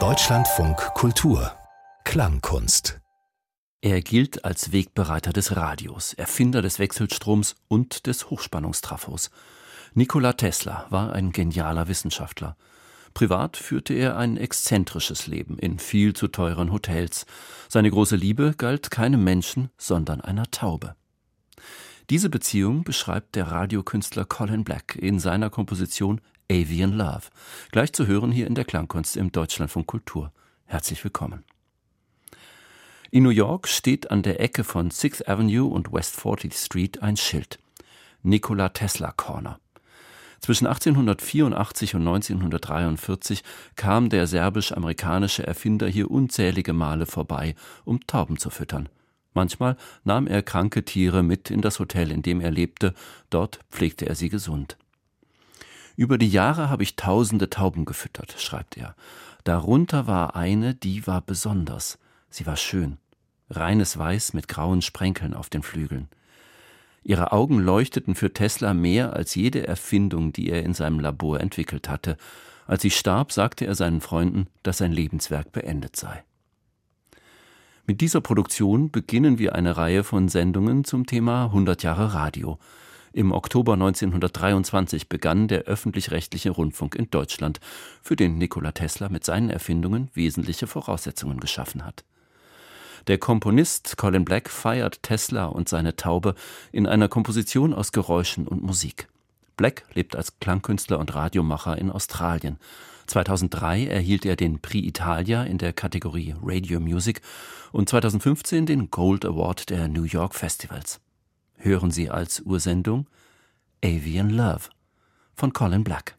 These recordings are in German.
Deutschlandfunk Kultur Klangkunst er gilt als Wegbereiter des Radios, Erfinder des Wechselstroms und des Hochspannungstrafos. Nikola Tesla war ein genialer Wissenschaftler. Privat führte er ein exzentrisches Leben in viel zu teuren Hotels. Seine große Liebe galt keinem Menschen, sondern einer Taube. Diese Beziehung beschreibt der Radiokünstler Colin Black in seiner Komposition Avian Love, gleich zu hören hier in der Klangkunst im Deutschlandfunk Kultur. Herzlich willkommen. In New York steht an der Ecke von Sixth Avenue und West 40th Street ein Schild. Nikola Tesla Corner. Zwischen 1884 und 1943 kam der serbisch-amerikanische Erfinder hier unzählige Male vorbei, um Tauben zu füttern. Manchmal nahm er kranke Tiere mit in das Hotel, in dem er lebte, dort pflegte er sie gesund. Über die Jahre habe ich tausende Tauben gefüttert, schreibt er. Darunter war eine, die war besonders. Sie war schön reines Weiß mit grauen Sprenkeln auf den Flügeln. Ihre Augen leuchteten für Tesla mehr als jede Erfindung, die er in seinem Labor entwickelt hatte. Als sie starb, sagte er seinen Freunden, dass sein Lebenswerk beendet sei. Mit dieser Produktion beginnen wir eine Reihe von Sendungen zum Thema 100 Jahre Radio. Im Oktober 1923 begann der öffentlich-rechtliche Rundfunk in Deutschland, für den Nikola Tesla mit seinen Erfindungen wesentliche Voraussetzungen geschaffen hat. Der Komponist Colin Black feiert Tesla und seine Taube in einer Komposition aus Geräuschen und Musik. Black lebt als Klangkünstler und Radiomacher in Australien. 2003 erhielt er den Prix Italia in der Kategorie Radio Music und 2015 den Gold Award der New York Festivals. Hören Sie als Ursendung Avian Love von Colin Black.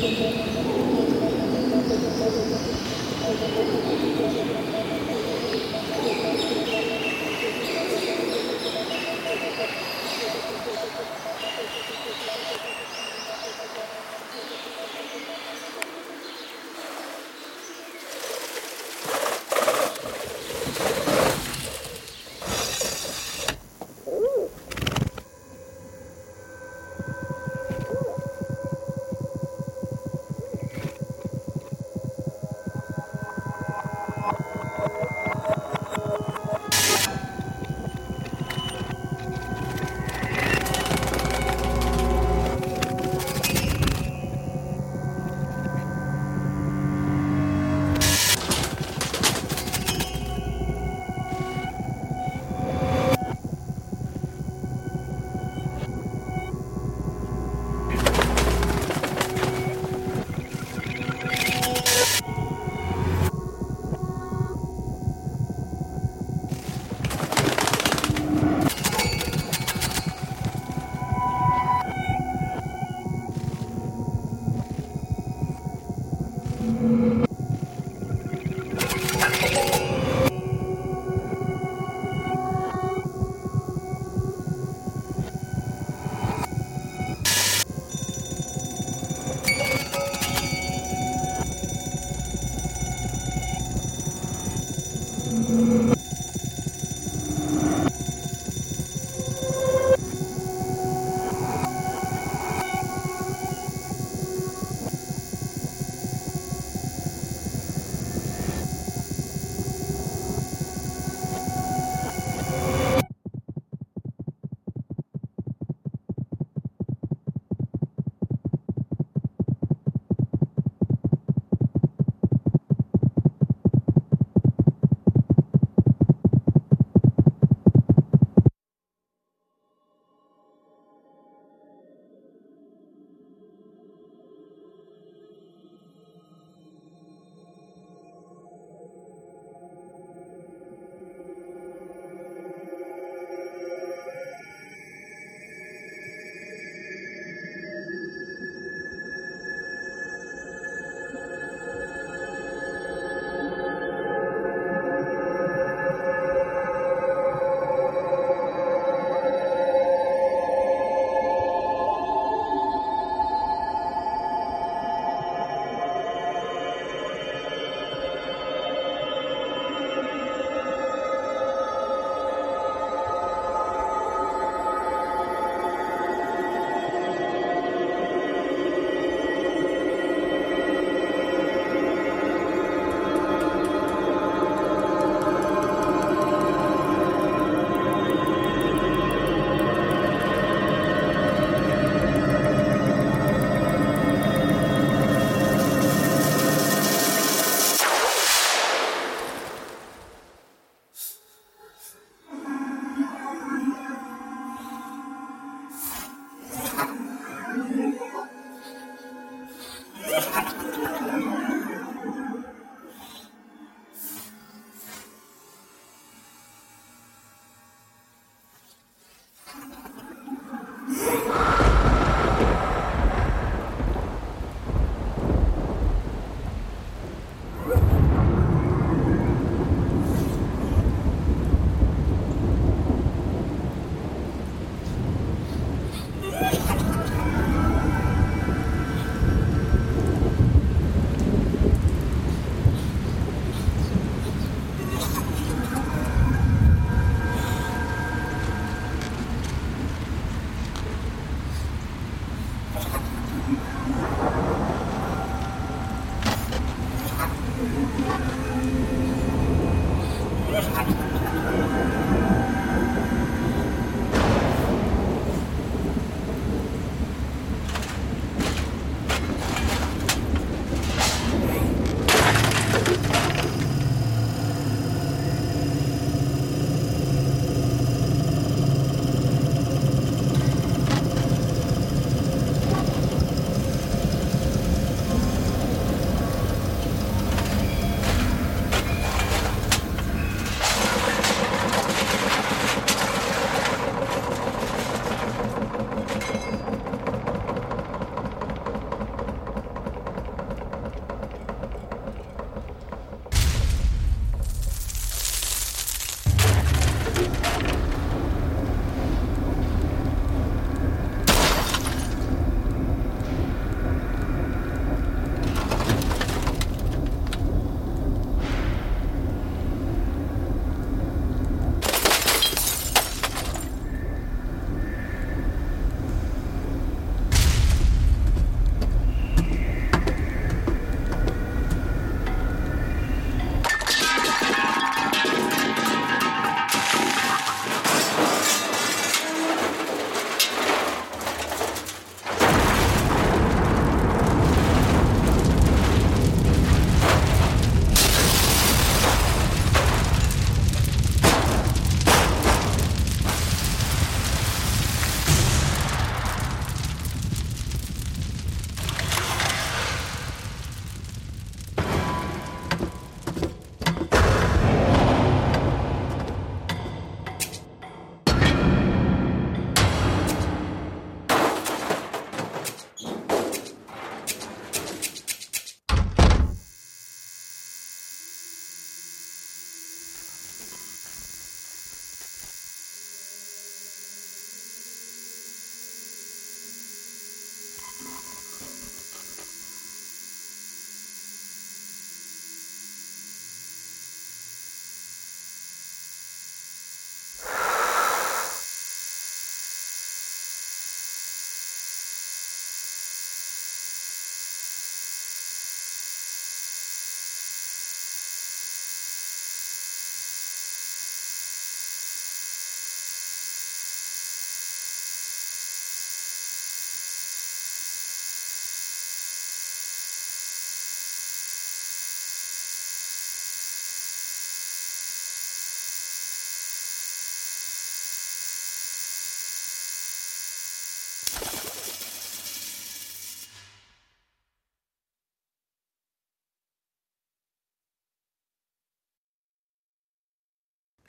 Gracias.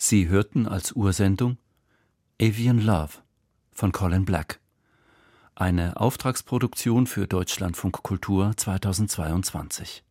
Sie hörten als Ursendung Avian Love von Colin Black. Eine Auftragsproduktion für Deutschlandfunk Kultur 2022.